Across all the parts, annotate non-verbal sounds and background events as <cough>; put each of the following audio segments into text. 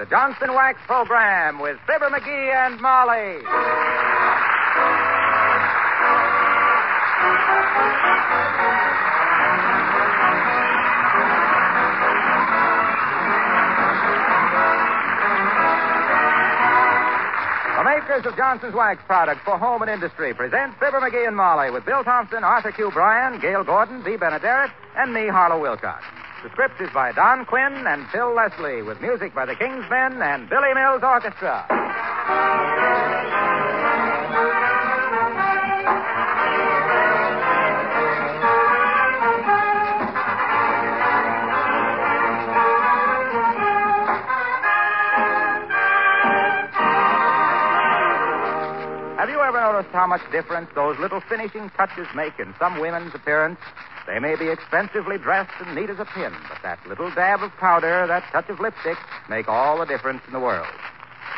the Johnson Wax program with Fibber McGee and Molly. The makers of Johnson's Wax products for home and industry present Fibber McGee and Molly with Bill Thompson, Arthur Q. Bryan, Gale Gordon, Bea Benaderet, and me, Harlow Wilcox. The script is by Don Quinn and Phil Leslie, with music by the King's Men and Billy Mills Orchestra. Have you ever noticed how much difference those little finishing touches make in some women's appearance? They may be expensively dressed and neat as a pin, but that little dab of powder, that touch of lipstick, make all the difference in the world.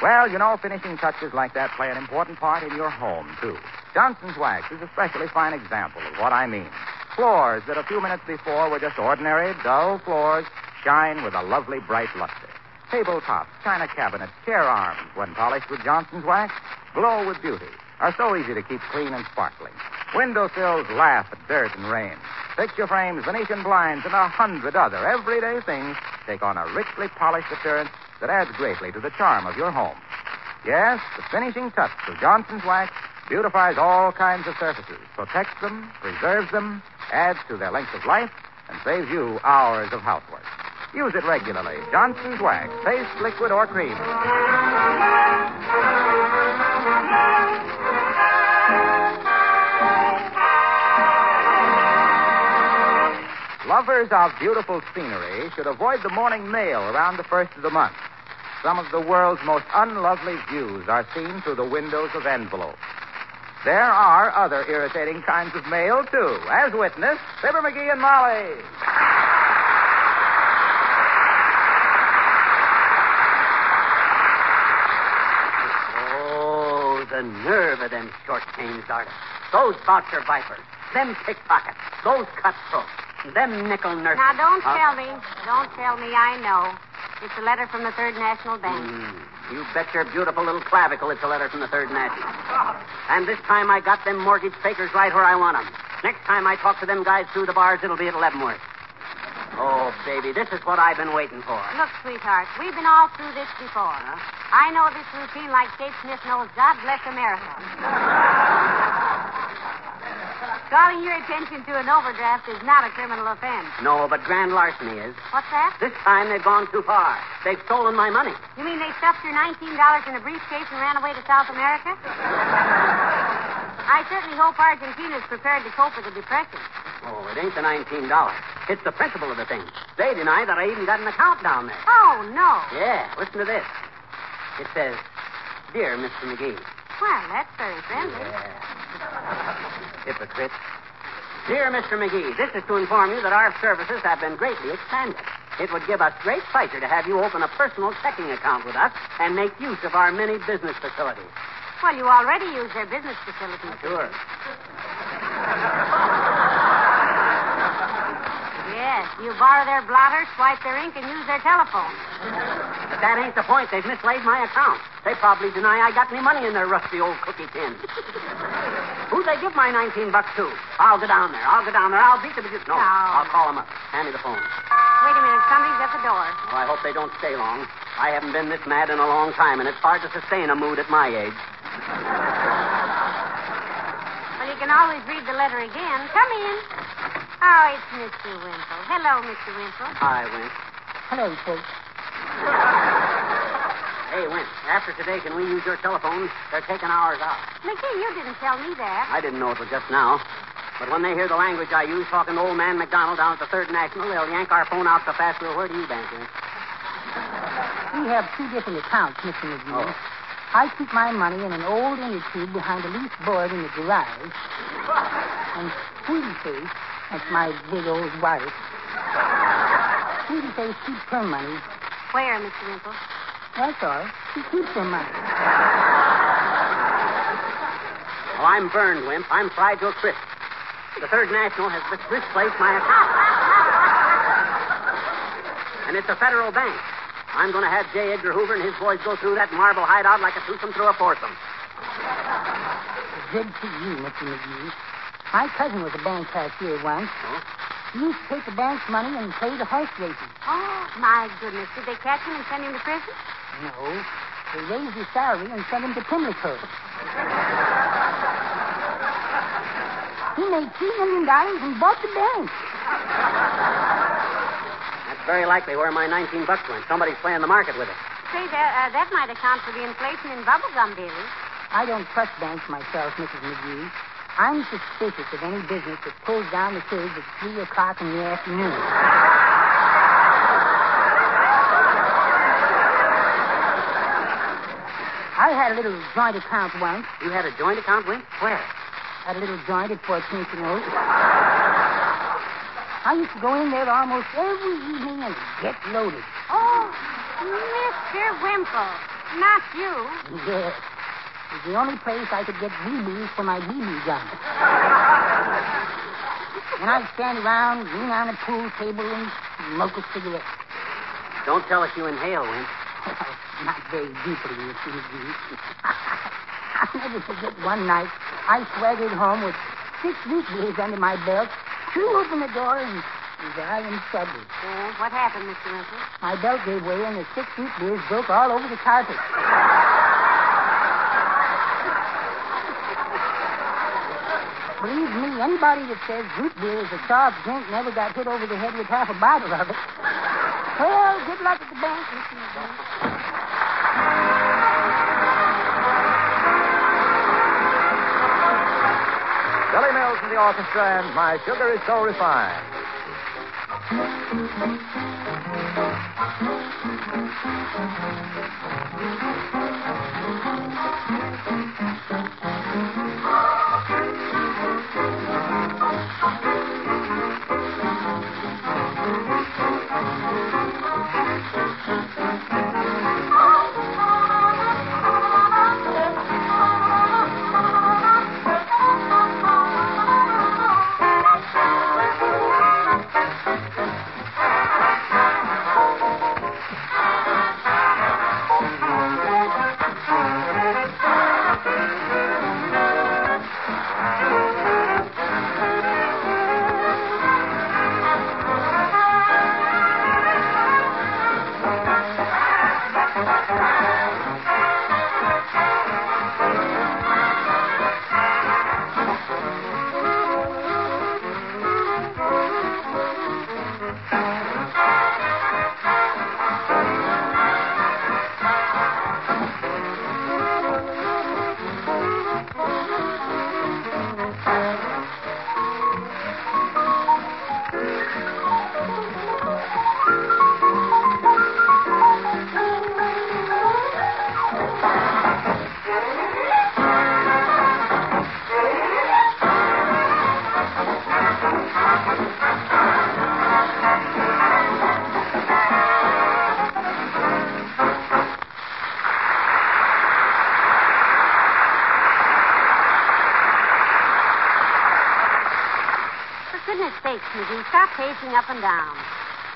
Well, you know, finishing touches like that play an important part in your home, too. Johnson's Wax is a specially fine example of what I mean. Floors that a few minutes before were just ordinary, dull floors shine with a lovely bright luster. Tabletops, china cabinets, chair arms, when polished with Johnson's Wax, glow with beauty, are so easy to keep clean and sparkling. Window sills laugh at dirt and rain. Picture frames, Venetian blinds, and a hundred other everyday things take on a richly polished appearance that adds greatly to the charm of your home. Yes, the finishing touch of Johnson's Wax beautifies all kinds of surfaces, protects them, preserves them, adds to their length of life, and saves you hours of housework. Use it regularly. Johnson's Wax, paste, liquid, or cream. Lovers of beautiful scenery should avoid the morning mail around the first of the month. Some of the world's most unlovely views are seen through the windows of envelopes. There are other irritating kinds of mail, too, as witness Fibber McGee and Molly. Oh, the nerve of them short-changed artists. Those voucher vipers. Them pickpockets. Those cutthroats. Them nickel nurses. Now, don't Huh? tell me. Don't tell me. I know. It's a letter from the Third National Bank. Mm, you bet your beautiful little clavicle it's a letter from the Third National. And this time I got them mortgage fakers right where I want 'em. Next time I talk to them guys through the bars, it'll be at Leavenworth. Oh, baby, this is what I've been waiting for. Look, sweetheart, we've been all through this before. I know this routine like Kate Smith knows God bless America. <laughs> Calling your attention to an overdraft is not a criminal offense. No, but grand larceny is. What's that? This time they've gone too far. They've stolen my money. You mean they stuffed your $19 in a briefcase and ran away to South America? <laughs> I certainly hope Argentina's prepared to cope with the depression. Oh, it ain't the $19. It's the principle of the thing. They deny that I even got an account down there. Oh, no. Yeah, listen to this. It says, Dear Mr. McGee. Well, that's very friendly. Hypocrite. Dear Mr. McGee, this is to inform you that our services have been greatly expanded. It would give us great pleasure to have you open a personal checking account with us and make use of our many business facilities. Well, you already use their business facilities. Sure. Yes, you borrow their blotter, swipe their ink, and use their telephone. But that ain't the point. They've mislaid my account. They probably deny I got any money in their rusty old cookie tin. Who'd they give my 19 bucks to? I'll go down there. I'll go down there. I'll beat the... No, No. I'll call them up. Hand me the phone. Wait a minute, somebody's at the door. Well, I hope they don't stay long. I haven't been this mad in a long time, and it's hard to sustain a mood at my age. Well, you can always read the letter again. Come in. Oh, it's Mr. Wimple. Hello, Mr. Wimple. Hi, Wint. Hello, folks. Hey, Wint, after today, can we use your telephone? They're taking ours out. McGee, you didn't tell me that. I didn't know it was just now. But when they hear the language I use talking to old man McDonald down at the Third National, they'll yank our phone out so fast we'll where do you bank, Wint? We have two different accounts, Mr. McGee. Oh. I keep my money in an old inner tube behind a loose board in the garage. And Sweetie Face, that's my big old wife. Sweetie Face keeps her money. Where, Mr. Wimple? That's all. She keeps her money. Oh, I'm burned, Wimp. I'm fried to a crisp. The Third National has dis- displaced my account. and it's a federal bank. I'm going to have J. Edgar Hoover and his boys go through that marble hideout like a twosome through a foursome. Good for you, Mr. McGee. My cousin was a bank cashier once. Oh? He used to take the bank's money and play the horse races. Oh, my goodness. Did they catch him and send him to prison? No, they raised his salary and sent him to Pimlico. he made three million dollars and bought the bank. That's very likely where my 19 bucks went. Somebody's playing the market with it. Say, that, uh, that might account for the inflation in bubblegum dealers. I don't trust banks myself, Mrs. McGee. I'm suspicious of any business that pulls down the kids at 3 o'clock in the afternoon. I had a little joint account once. You had a joint account, Wink? Where? Had a little joint at 14th and Oak. I used to go in there almost every evening and get loaded. Oh, Mr. Wimple. Not you. Yes. It was the only place I could get BBs for my BB gun. and I'd stand around, lean on the pool table, and smoke a cigarette. Don't tell us you inhale, Wink. <laughs> Not very deeply, you see, McGee. <laughs> I'll never forget one night. I swaggered home with six week beers under my belt, threw open the door, and was I in trouble. Oh, what happened, Mr. Wimple? My belt gave way, and the six week beers broke all over the carpet. Believe me, anybody that says root beer is a soft drink never got hit over the head with half a bottle of it. Well, good luck at the bank, Mr. McGee. Billy Mills and the orchestra and My Sugar is So Refined. Pacing up and down.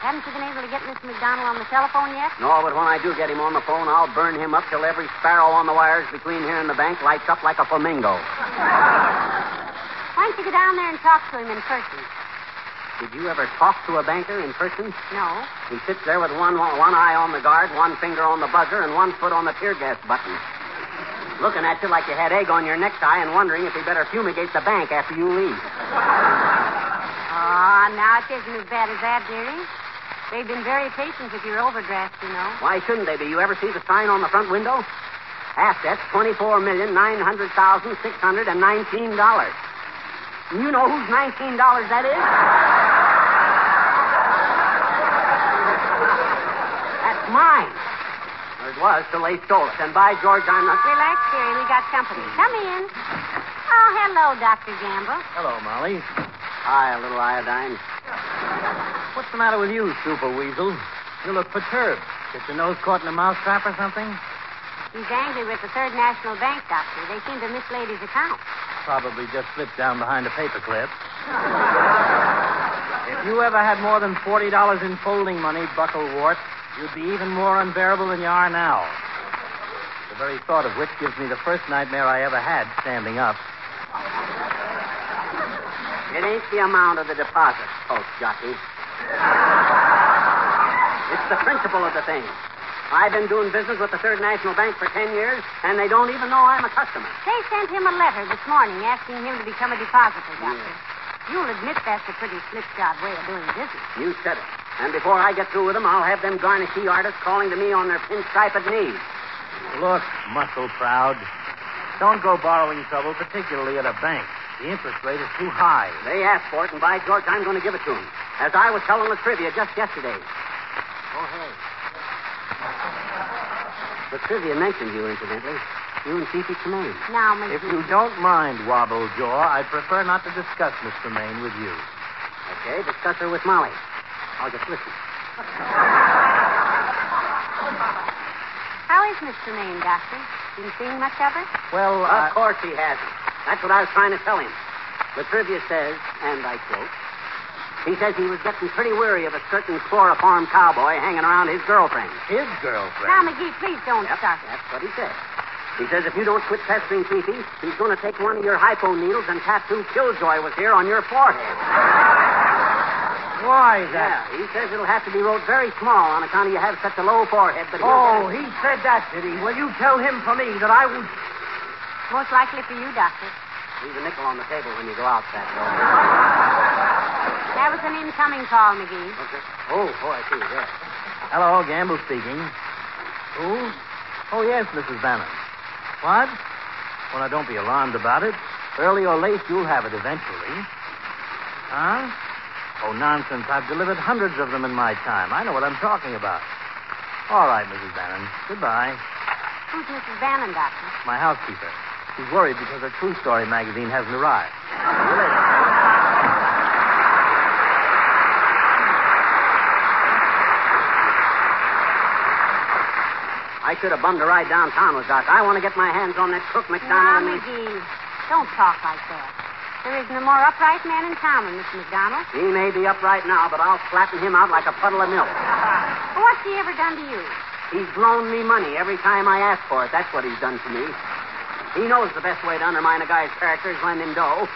Haven't you been able to get Mr. McDonald on the telephone yet? No, but when I do get him on the phone, I'll burn him up till every sparrow on the wires between here and the bank lights up like a flamingo. Why don't you go down there and talk to him in person? Did you ever talk to a banker in person? No. He sits there with one one eye on the guard, one finger on the buzzer, and one foot on the tear gas button. Looking at you like you had egg on your necktie and wondering if he better fumigate the bank after you leave. Oh, now it isn't as bad as that, dearie. They've been very patient with your overdraft, you know. Why shouldn't they be? You ever see the sign on the front window? Assets twenty-four million nine hundred thousand six hundred and nineteen dollars. You know whose nineteen dollars that is? That's mine. Or it was till they stole it. And by George, I'm not. Relax, dearie. We got company. Come in. Oh, hello, Dr. Gamble. Hello, Molly. Hi, a little iodine. What's the matter with you, Super Weasel? You look perturbed. Get your nose caught in a mousetrap or something? He's angry with the Third National Bank, Doctor. They seem to mislaid his account. Probably just slipped down behind a paperclip. if you ever had more than $40 in folding money, Bucklewart, you'd be even more unbearable than you are now. The very thought of which gives me the first nightmare I ever had standing up. It ain't the amount of the deposit, Post Jockey. It's the principle of the thing. I've been doing business with the Third National Bank for ten years, and they don't even know I'm a customer. They sent him a letter this morning asking him to become a depositor, Doctor. You'll admit that's a pretty slipshod way of doing business. You said it. And before I get through with them, I'll have them garnishee artists calling to me on their pinstriped knees. Look, muscle proud. Don't go borrowing trouble, particularly at a bank. The interest rate is too high. They asked for it, and by George, I'm going to give it to them. As I was telling the trivia just yesterday. Oh, hey. The trivia mentioned you, incidentally. You and Fifi Tremaine. Now, McGee. If you don't mind, Wobble Jaw, I'd prefer not to discuss Miss Tremaine with you. Okay, discuss her with Molly. I'll just listen. How is Mr. Maine, Doctor? Been seeing much of her? Well, Of I... course he hasn't. That's what I was trying to tell him. The trivia says, and I quote, he says he was getting pretty weary of a certain chloroform cowboy hanging around his girlfriend. his girlfriend? Now. McGee, please don't Yep, start. that's what he said. He says if you don't quit pestering Fifi, he's going to take one of your hypo needles and tattoo Killjoy was here on your forehead. Why is Yeah, he says it'll have to be wrote very small on account of you have such a low forehead. But Oh, he said that, did he? Well, you tell him for me that I would. Most likely for you, Doctor. leave a nickel on the table when you go out that door. That was an incoming call, McGee. Okay. Oh, oh, I see. Yes. Hello, Gamble speaking. Who? Oh, yes, Mrs. Bannon. What? Well, now, don't be alarmed about it. Early or late, you'll have it eventually. Huh? Oh, nonsense. I've delivered hundreds of them in my time. I know what I'm talking about. All right, Mrs. Bannon. Goodbye. Who's Mrs. Bannon, Doctor? My housekeeper. She's worried because her True Story magazine hasn't arrived. See. I could have bummed a ride downtown with Doc. I want to get my hands on that crook Now, McDonald. and me. McGee, don't talk like that. There isn't a more upright man in town than Mr. McDonald. He may be upright now, but I'll flatten him out like a puddle of milk. <laughs> What's he ever done to you? He's loaned me money every time I ask for it. That's what he's done to me. He knows the best way to undermine a guy's character is lend him dough.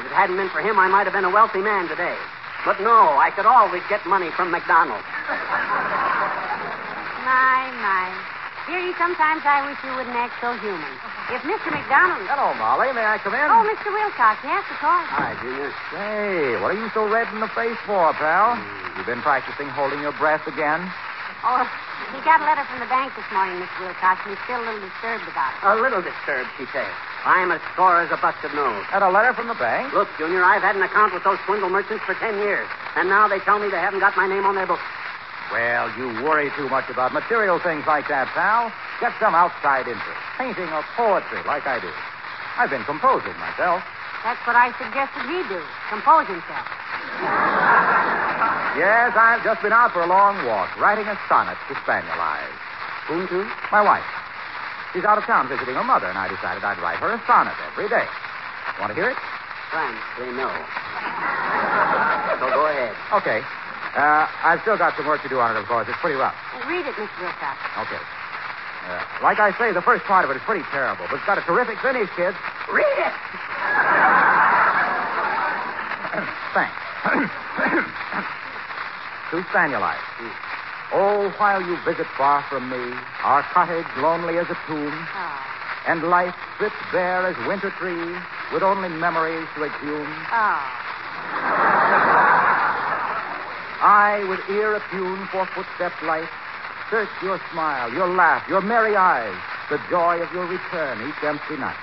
If it hadn't been for him, I might have been a wealthy man today. But no, I could always get money from McDonald. My, my. Dearie, sometimes I wish you wouldn't act so human. If Mr. McDonald... Hello, Molly. May I come in? Oh, Mr. Wilcox, yes, of course. Hi, Junior. Say, what are you so red in the face for, pal? You've been practicing holding your breath again? Oh, he got a letter from the bank this morning, Mr. Wilcox, and he's still a little disturbed about it. A little disturbed, she says. I'm as sore as a busted nose. Had a letter from the bank? Look, Junior, I've had an account with those swindle merchants for ten years, and now they tell me they haven't got my name on their books. Well, you worry too much about material things like that, pal. Get some outside interest. Painting or poetry, like I do. I've been composing myself. That's what I suggested he do. Compose himself. <laughs> Yes, I've just been out for a long walk, writing a sonnet to Spaniel Eyes. Whom to? My wife. She's out of town visiting her mother, and I decided I'd write her a sonnet every day. Want to hear it? Frankly, no. <laughs> So go ahead. Okay. Uh, I've still got some work to do on it, of course. It's pretty rough. Read it, Mr. Wilcox. Okay. Uh, like I say, the first part of it is pretty terrible, but it's got a terrific finish, kids. Read it! <coughs> Thanks. <coughs> <coughs> to Spaniel Eyes. Oh, while you visit far from me, our cottage lonely as a tomb, Oh. and life stripped bare as winter tree, with only memories to exhume, Oh. <laughs> I, with ear attuned for footsteps light, search your smile, your laugh, your merry eyes, the joy of your return each empty night.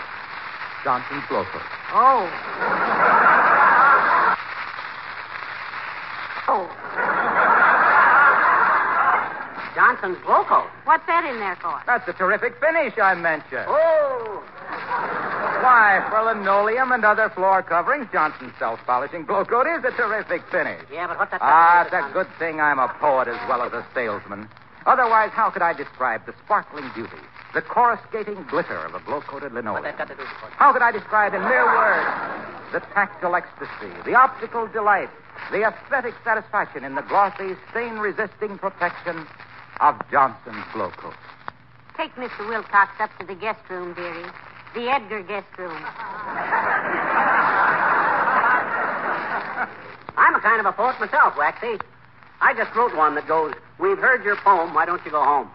Johnson's Glowcoat. Oh. Oh. Johnson's Glowcoat. What's that in there for? That's a terrific finish I mentioned. Oh! Why, for linoleum and other floor coverings, Johnson's self-polishing Glowcoat is a terrific finish. Yeah, but what's that? Ah, it's a good thing I'm a poet as well as a salesman. Otherwise, how could I describe the sparkling beauty, the coruscating glitter of a glow-coated What's linoleum? that got to do with? How could I describe in mere words the tactile ecstasy, the optical delight, the aesthetic satisfaction in the glossy, stain-resisting protection of Johnson's Glowcoat. Take Mr. Wilcox up to the guest room, dearie. The Edgar guest room. I'm a kind of a poet myself, Waxy. I just wrote one that goes, We've heard your poem, why don't you go home?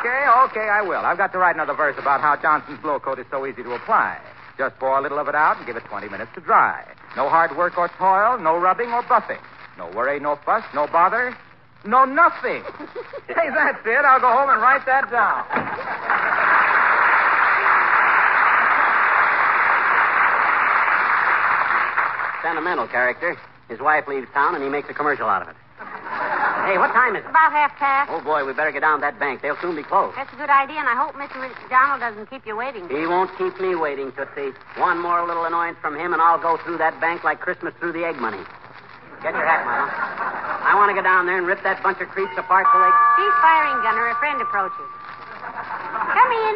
Okay, okay, I will. I've got to write another verse about how Johnson's Glowcoat is so easy to apply. Just pour a little of it out and give it 20 minutes to dry. No hard work or toil, no rubbing or buffing. No worry, no fuss, no bother, no nothing. <laughs> hey, that's it. I'll go home and write that down. Sentimental character. His wife leaves town and he makes a commercial out of it. Hey, what time is it? About half past. Oh, boy, we better get down to that bank. They'll soon be closed. That's a good idea, and I hope Mr. Donald doesn't keep you waiting. He won't keep me waiting, Tootsie. One more little annoyance from him, and I'll go through that bank like Christmas through the egg money. Get your hat, Mama. I want to go down there and rip that bunch of creeps apart till they. She's firing, Gunner. A friend approaches. Come in.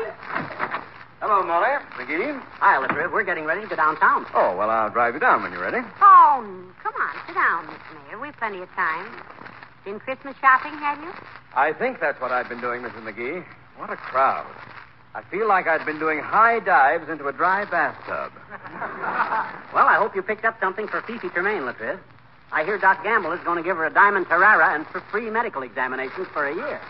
Hello, Molly. McGee. Hi, Latriv. We're getting ready to go downtown. Oh, well, I'll drive you down when you're ready. Oh, come on. Sit down, Mr. Mayor. We've plenty of time. Been Christmas shopping, have you? I think that's what I've been doing, Mrs. McGee. What a crowd. I feel like I'd been doing high dives into a dry bathtub. <laughs> Well, I hope you picked up something for Fifi Tremaine, Latriv. I hear Doc Gamble is going to give her a diamond Tarara and for free medical examinations for a year.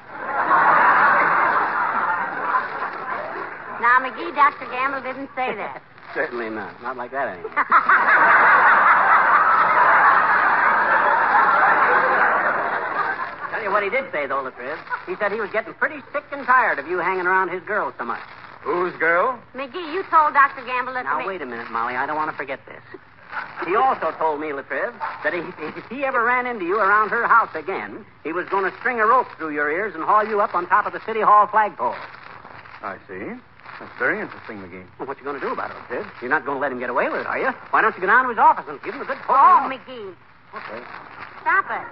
Now, McGee, Dr. Gamble didn't say that. <laughs> Certainly not. Not like that, anyway. <laughs> Tell you what he did say, though, Latriv. He said he was getting pretty sick and tired of you hanging around his girl so much. Whose girl? McGee, you told Dr. Gamble that Now, the... wait a minute, Molly. I don't want to forget this. He also told me, Latriv, that if, if he ever ran into you around her house again, he was going to string a rope through your ears and haul you up on top of the City Hall flagpole. I see. That's very interesting, McGee. Well, what you going to do about it, Latriv? You're not going to let him get away with it, are you? Why don't you go down to his office and give him a good poke? Oh, McGee. Okay. Stop it.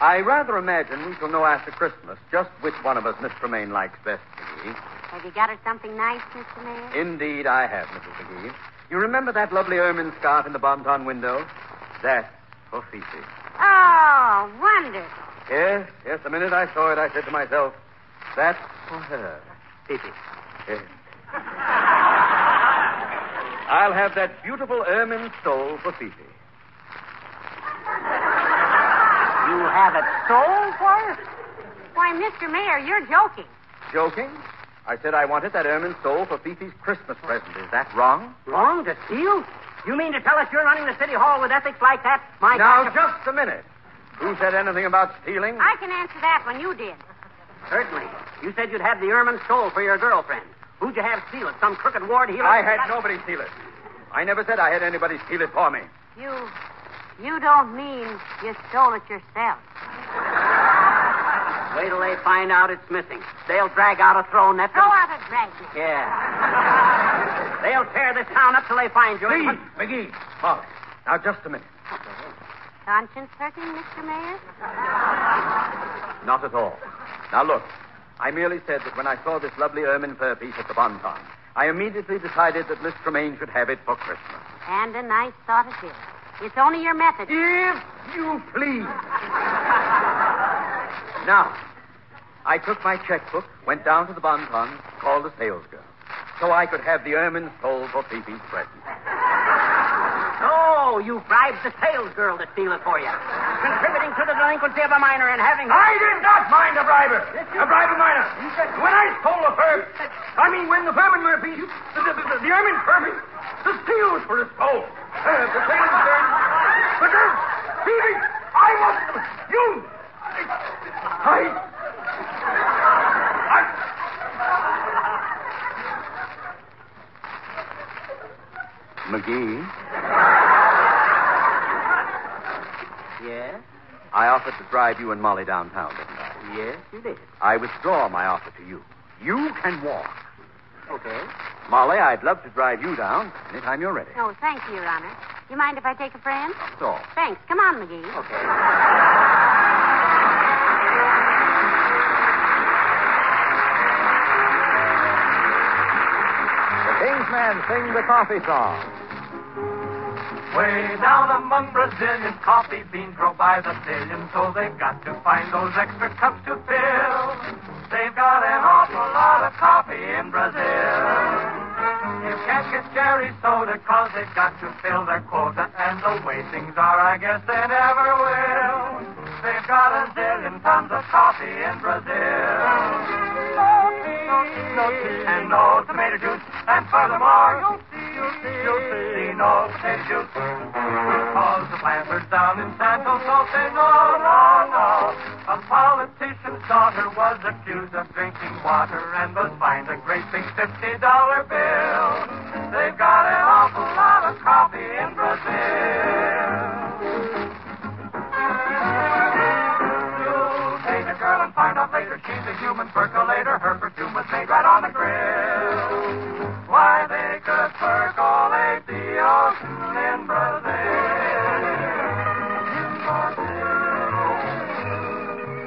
I rather imagine we shall know after Christmas just which one of us Miss Tremaine likes best, McGee. Have you got her something nice, Mr. Mayor? Indeed, I have, Mrs. McGee. You remember that lovely ermine scarf in the Bonton window? That's for Fifi. Oh, wonderful. Yes, yes. The minute I saw it, I said to myself, that's for her. Fifi. Yes. <laughs> I'll have that beautiful ermine stole for Fifi. You have it sold for her? Why, Mr. Mayor, you're joking. Joking? I said I wanted that ermine stole for Fifi's Christmas present. Is that wrong? Wrong to steal? You mean to tell us you're running the City Hall with ethics like that? My Now, gosh, just a minute. Who said anything about stealing? I can answer that when you did. Certainly. You said you'd have the ermine stole for your girlfriend. Who'd you have steal it? Some crooked ward hero? I had nobody steal it. I never said I had anybody steal it for me. You. You don't mean you stole it yourself. Wait till they find out it's missing. They'll drag out a throw net. Throw out a dragnet. Yeah. They'll tear this town up till they find you. Please, McGee. Molly. Now, just a minute. Conscience hurting, Mr. Mayor? Not at all. Now, look. I merely said that when I saw this lovely ermine fur piece at the Bonton, I immediately decided that Miss Tremaine should have it for Christmas. And a nice thought it is. It's only your method. If you please. Now, I took my checkbook, went down to the Bonton, called the salesgirl, so I could have the ermine sold for Fifi's present. Oh, you bribed the salesgirl to steal it for you. Contributing to the delinquency of a minor and having. I did not mind a briber. A bribe minor. When I stole the fur, I mean, when the vermin were piece, the, the, the, the ermine fur piece, the steel was for a stole. Uh, the sale was there. But then, Phoebe, I was you. I. I. McGee, Yes? I offered to drive you and Molly downtown, didn't I? Yes, you did. I withdraw my offer to you. You can walk. Okay. Molly, I'd love to drive you down anytime you're ready. Oh, thank you, Your Honor. You mind if I take a friend? That's all. Thanks. Come on, McGee. Okay. The King's men sing the coffee song. Way down among Brazilian coffee beans grow by the billion, so they've got to find those extra cups to fill. They've got an awful lot of coffee in Brazil. Get cherry soda cause they've got to fill their quota, and the way things are, I guess they never will. They've got a zillion tons of coffee in Brazil. No tea, no tea, and no tomato juice, and furthermore, you'll see, you'll see, you'll see no potato juice. Cause the planters down in Santos don't say no, no, no. A politician's daughter was accused of drinking water and was fined a great big fifty dollar bill. They've got an awful lot of coffee in Brazil. You'll date a girl and find out later she's a human percolator. Her perfume was made right on the grill. Why they could percolate the ocean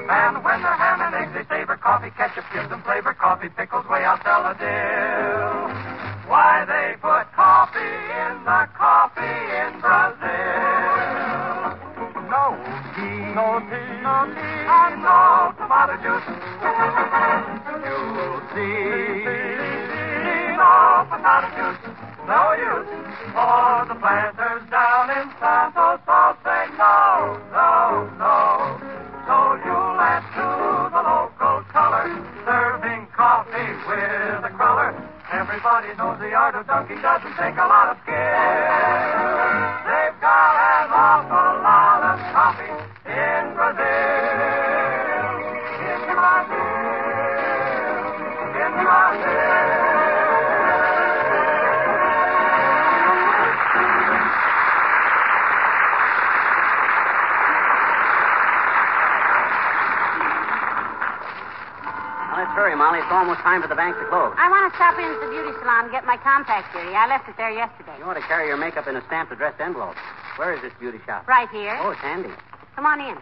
And when they're ham and eggs, they savor coffee ketchup, gives them flavor. Coffee pickles way out Deladale. Why they put coffee in the coffee in Brazil. No tea, no tea, no tea, and no tomato juice. You'll see, no potato juice, no use for the planters down in Santos. So say no, Everybody knows the art of dunking doesn't take a lot of skill. Hurry, Molly. It's almost time for the bank to close. I want to stop in at the beauty salon and get my compact theory. I left it there yesterday. You ought to carry your makeup in a stamped addressed envelope. Where is this beauty shop? Right here. Oh, it's handy. Come on in.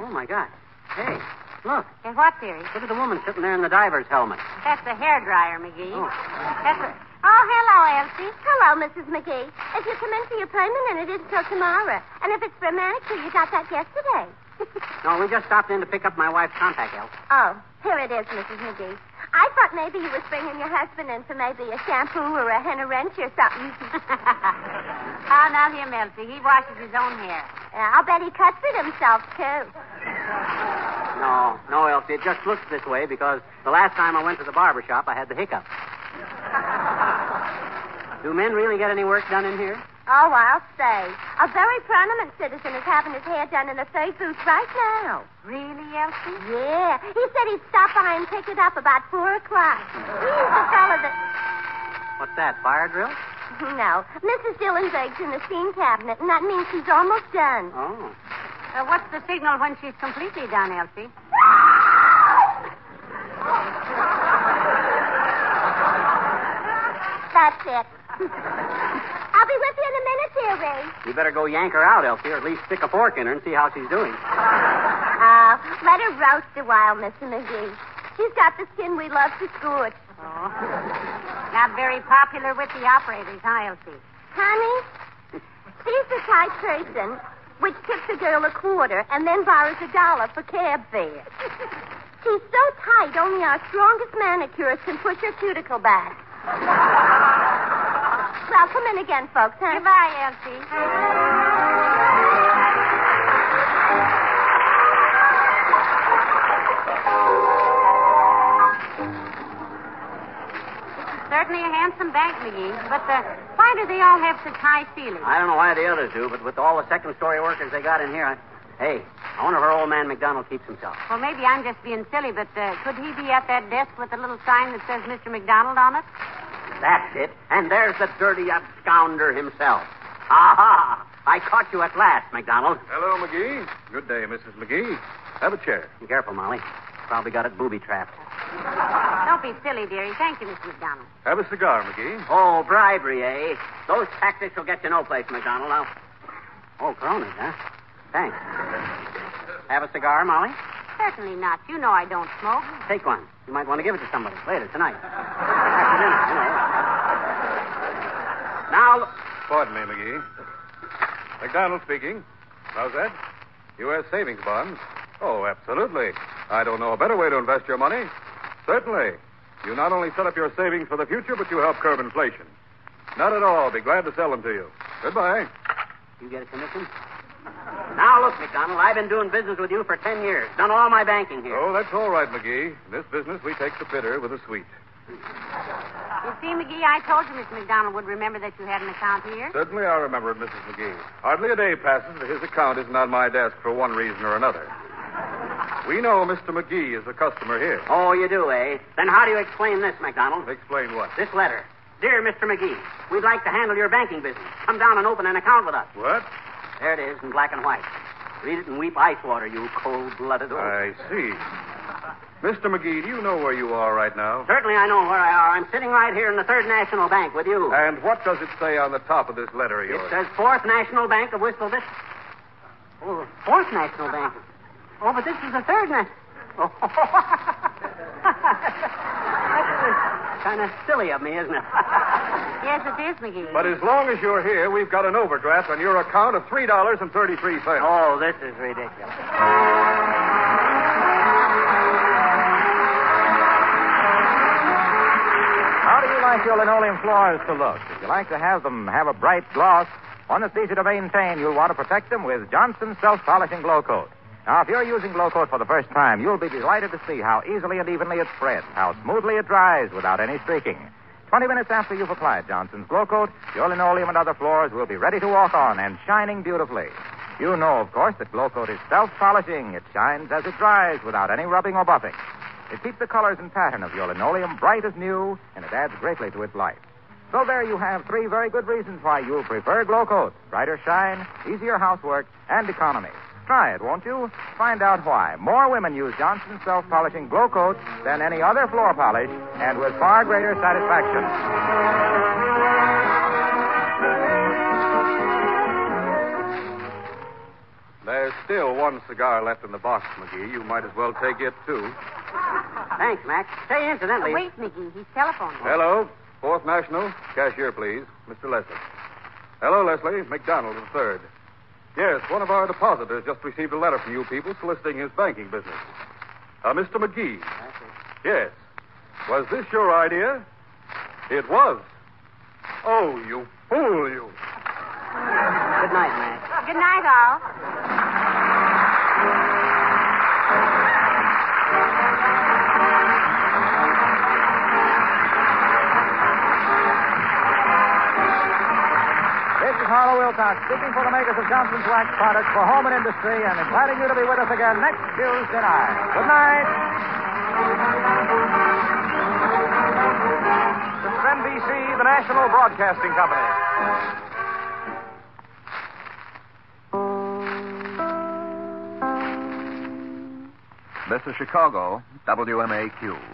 Oh, my God. Hey, look. Get what theory? Look at the woman sitting there in the diver's helmet. That's the hair dryer, McGee. Oh. That's a... Oh, hello, Elsie. Hello, Mrs. McGee. If you come in for your permanent, it isn't till tomorrow. And if it's for a manicure, you got that yesterday. <laughs> No, we just stopped in to pick up my wife's compact, Elf. oh, here it is, Mrs. McGee. I thought maybe you was bringing your husband in for maybe a shampoo or a henna wrench or something. <laughs> Ah, oh, not him, Elsie. He washes his own hair. I'll bet he cuts it himself, too. No, no, Elsie. It just looks this way because the last time I went to the barber shop, I had the hiccup. <laughs> Do men really get any work done in here? Oh, I'll say. A very prominent citizen is having his hair done in a fade booth right now. Really, Elsie? Yeah. He said he'd stop by and pick it up about four o'clock. He's the fellow that... What's that, fire drill? No. Mrs. Dillenberg's in the steam cabinet, and that means she's almost done. Oh. Uh, what's the signal when she's completely done, Elsie? That's it. <laughs> I'll be with you in a minute, dear Ray. You better go yank her out, Elsie, or at least stick a fork in her and see how she's doing. Oh, <laughs> let her roast a while, Mr. McGee. She's got the skin we love to scorch. Oh. Not very popular with the operators, huh, Elsie? Honey, she's the type person which tips a girl a quarter and then borrows a dollar for cab fare. She's so tight, only our strongest manicurist can push her cuticle back. Well, come in again, folks, huh? Goodbye, Elsie. Certainly a handsome bank, McGee. But uh, why do they all have such high ceilings? I don't know why the others do, but with all the second story workers they got in here, I... hey, I wonder if our old man McDonald keeps himself. Well, maybe I'm just being silly, but uh, could he be at that desk with a little sign that says Mr. McDonald on it? That's it. And there's the dirty abscounder himself. Aha! I caught you at last, McDonald. Hello, McGee. Good day, Mrs. McGee. Have a chair. Be careful, Molly. Probably got it booby trapped. Don't be silly, dearie. Thank you, Mr. McDonald. Have a cigar, McGee. Oh, bribery, eh? Those tactics will get you no place, McDonald. Now. Oh, Coronas, huh? Thanks. Have a cigar, Molly? Certainly not. You know I don't smoke. Take one. You might want to give it to somebody later tonight. After dinner, you know. Now, Pardon me, McGee. McDonald speaking. How's that? U.S. savings bonds? Oh, absolutely. I don't know a better way to invest your money. Certainly. You not only set up your savings for the future, but you help curb inflation. Not at all. Be glad to sell them to you. Goodbye. you get a commission? Now, look, McDonald, I've been doing business with you for ten years. Done all my banking here. Oh, that's all right, McGee. In this business, we take the bitter with the sweet. You see, McGee, I told you Miss McDonald would remember that you had an account here. Certainly I remember it, Mrs. McGee. Hardly a day passes that his account isn't on my desk for one reason or another. We know Mr. McGee is a customer here. Oh, you do, eh? Then how do you explain this, McDonald? Explain what? This letter. Dear Mr. McGee, we'd like to handle your banking business. Come down and open an account with us. What? There it is in black and white. Read it and weep ice water, you cold-blooded old... I see. Mr. McGee, do you know where you are right now? Certainly I know where I are. I'm sitting right here in the Third National Bank with you. And what does it say on the top of this letter of It says Fourth National Bank of Wistful Vista. Oh, Fourth National Bank. Oh, but this is the Third National. <laughs> Oh. That's kind of silly of me, isn't it? <laughs> Yes, it is, McGee. But as long as you're here, we've got an overdraft on your account of $3.33. oh, this is ridiculous. Like your linoleum floors to look? If you like to have them have a bright gloss, one that's easy to maintain, you'll want to protect them with Johnson's self-polishing glow coat. Now, if you're using glow coat for the first time, you'll be delighted to see how easily and evenly it spreads, how smoothly it dries without any streaking. Twenty minutes after you've applied Johnson's glow coat, your linoleum and other floors will be ready to walk on and shining beautifully. You know, of course, that glow coat is self-polishing. It shines as it dries without any rubbing or buffing. It keeps the colors and pattern of your linoleum bright as new, and it adds greatly to its life. So there you have three very good reasons why you'll prefer Glow Coat. Brighter shine, easier housework, and economy. Try it, won't you? Find out why. More women use Johnson's self-polishing Glow Coat than any other floor polish, and with far greater satisfaction. There's still one cigar left in the box, McGee. You might as well take it, too. Thanks, Mac. Say, incidentally. Wait, McGee. He's telephoning. Hello? Fourth National? Cashier, please. Mr. Leslie. Hello, Leslie. McDonald the third. Yes, one of our depositors just received a letter from you people soliciting his banking business. Uh, Mr. McGee. Yes. Was this your idea? It was. Oh, you fool, you. Good night, Mac. Good night, all. Harlow Wilcox speaking for the makers of Johnson's Wax Products for home and industry and inviting you to be with us again next Tuesday night. Good night. This is NBC, the National Broadcasting Company. This is Chicago, WMAQ.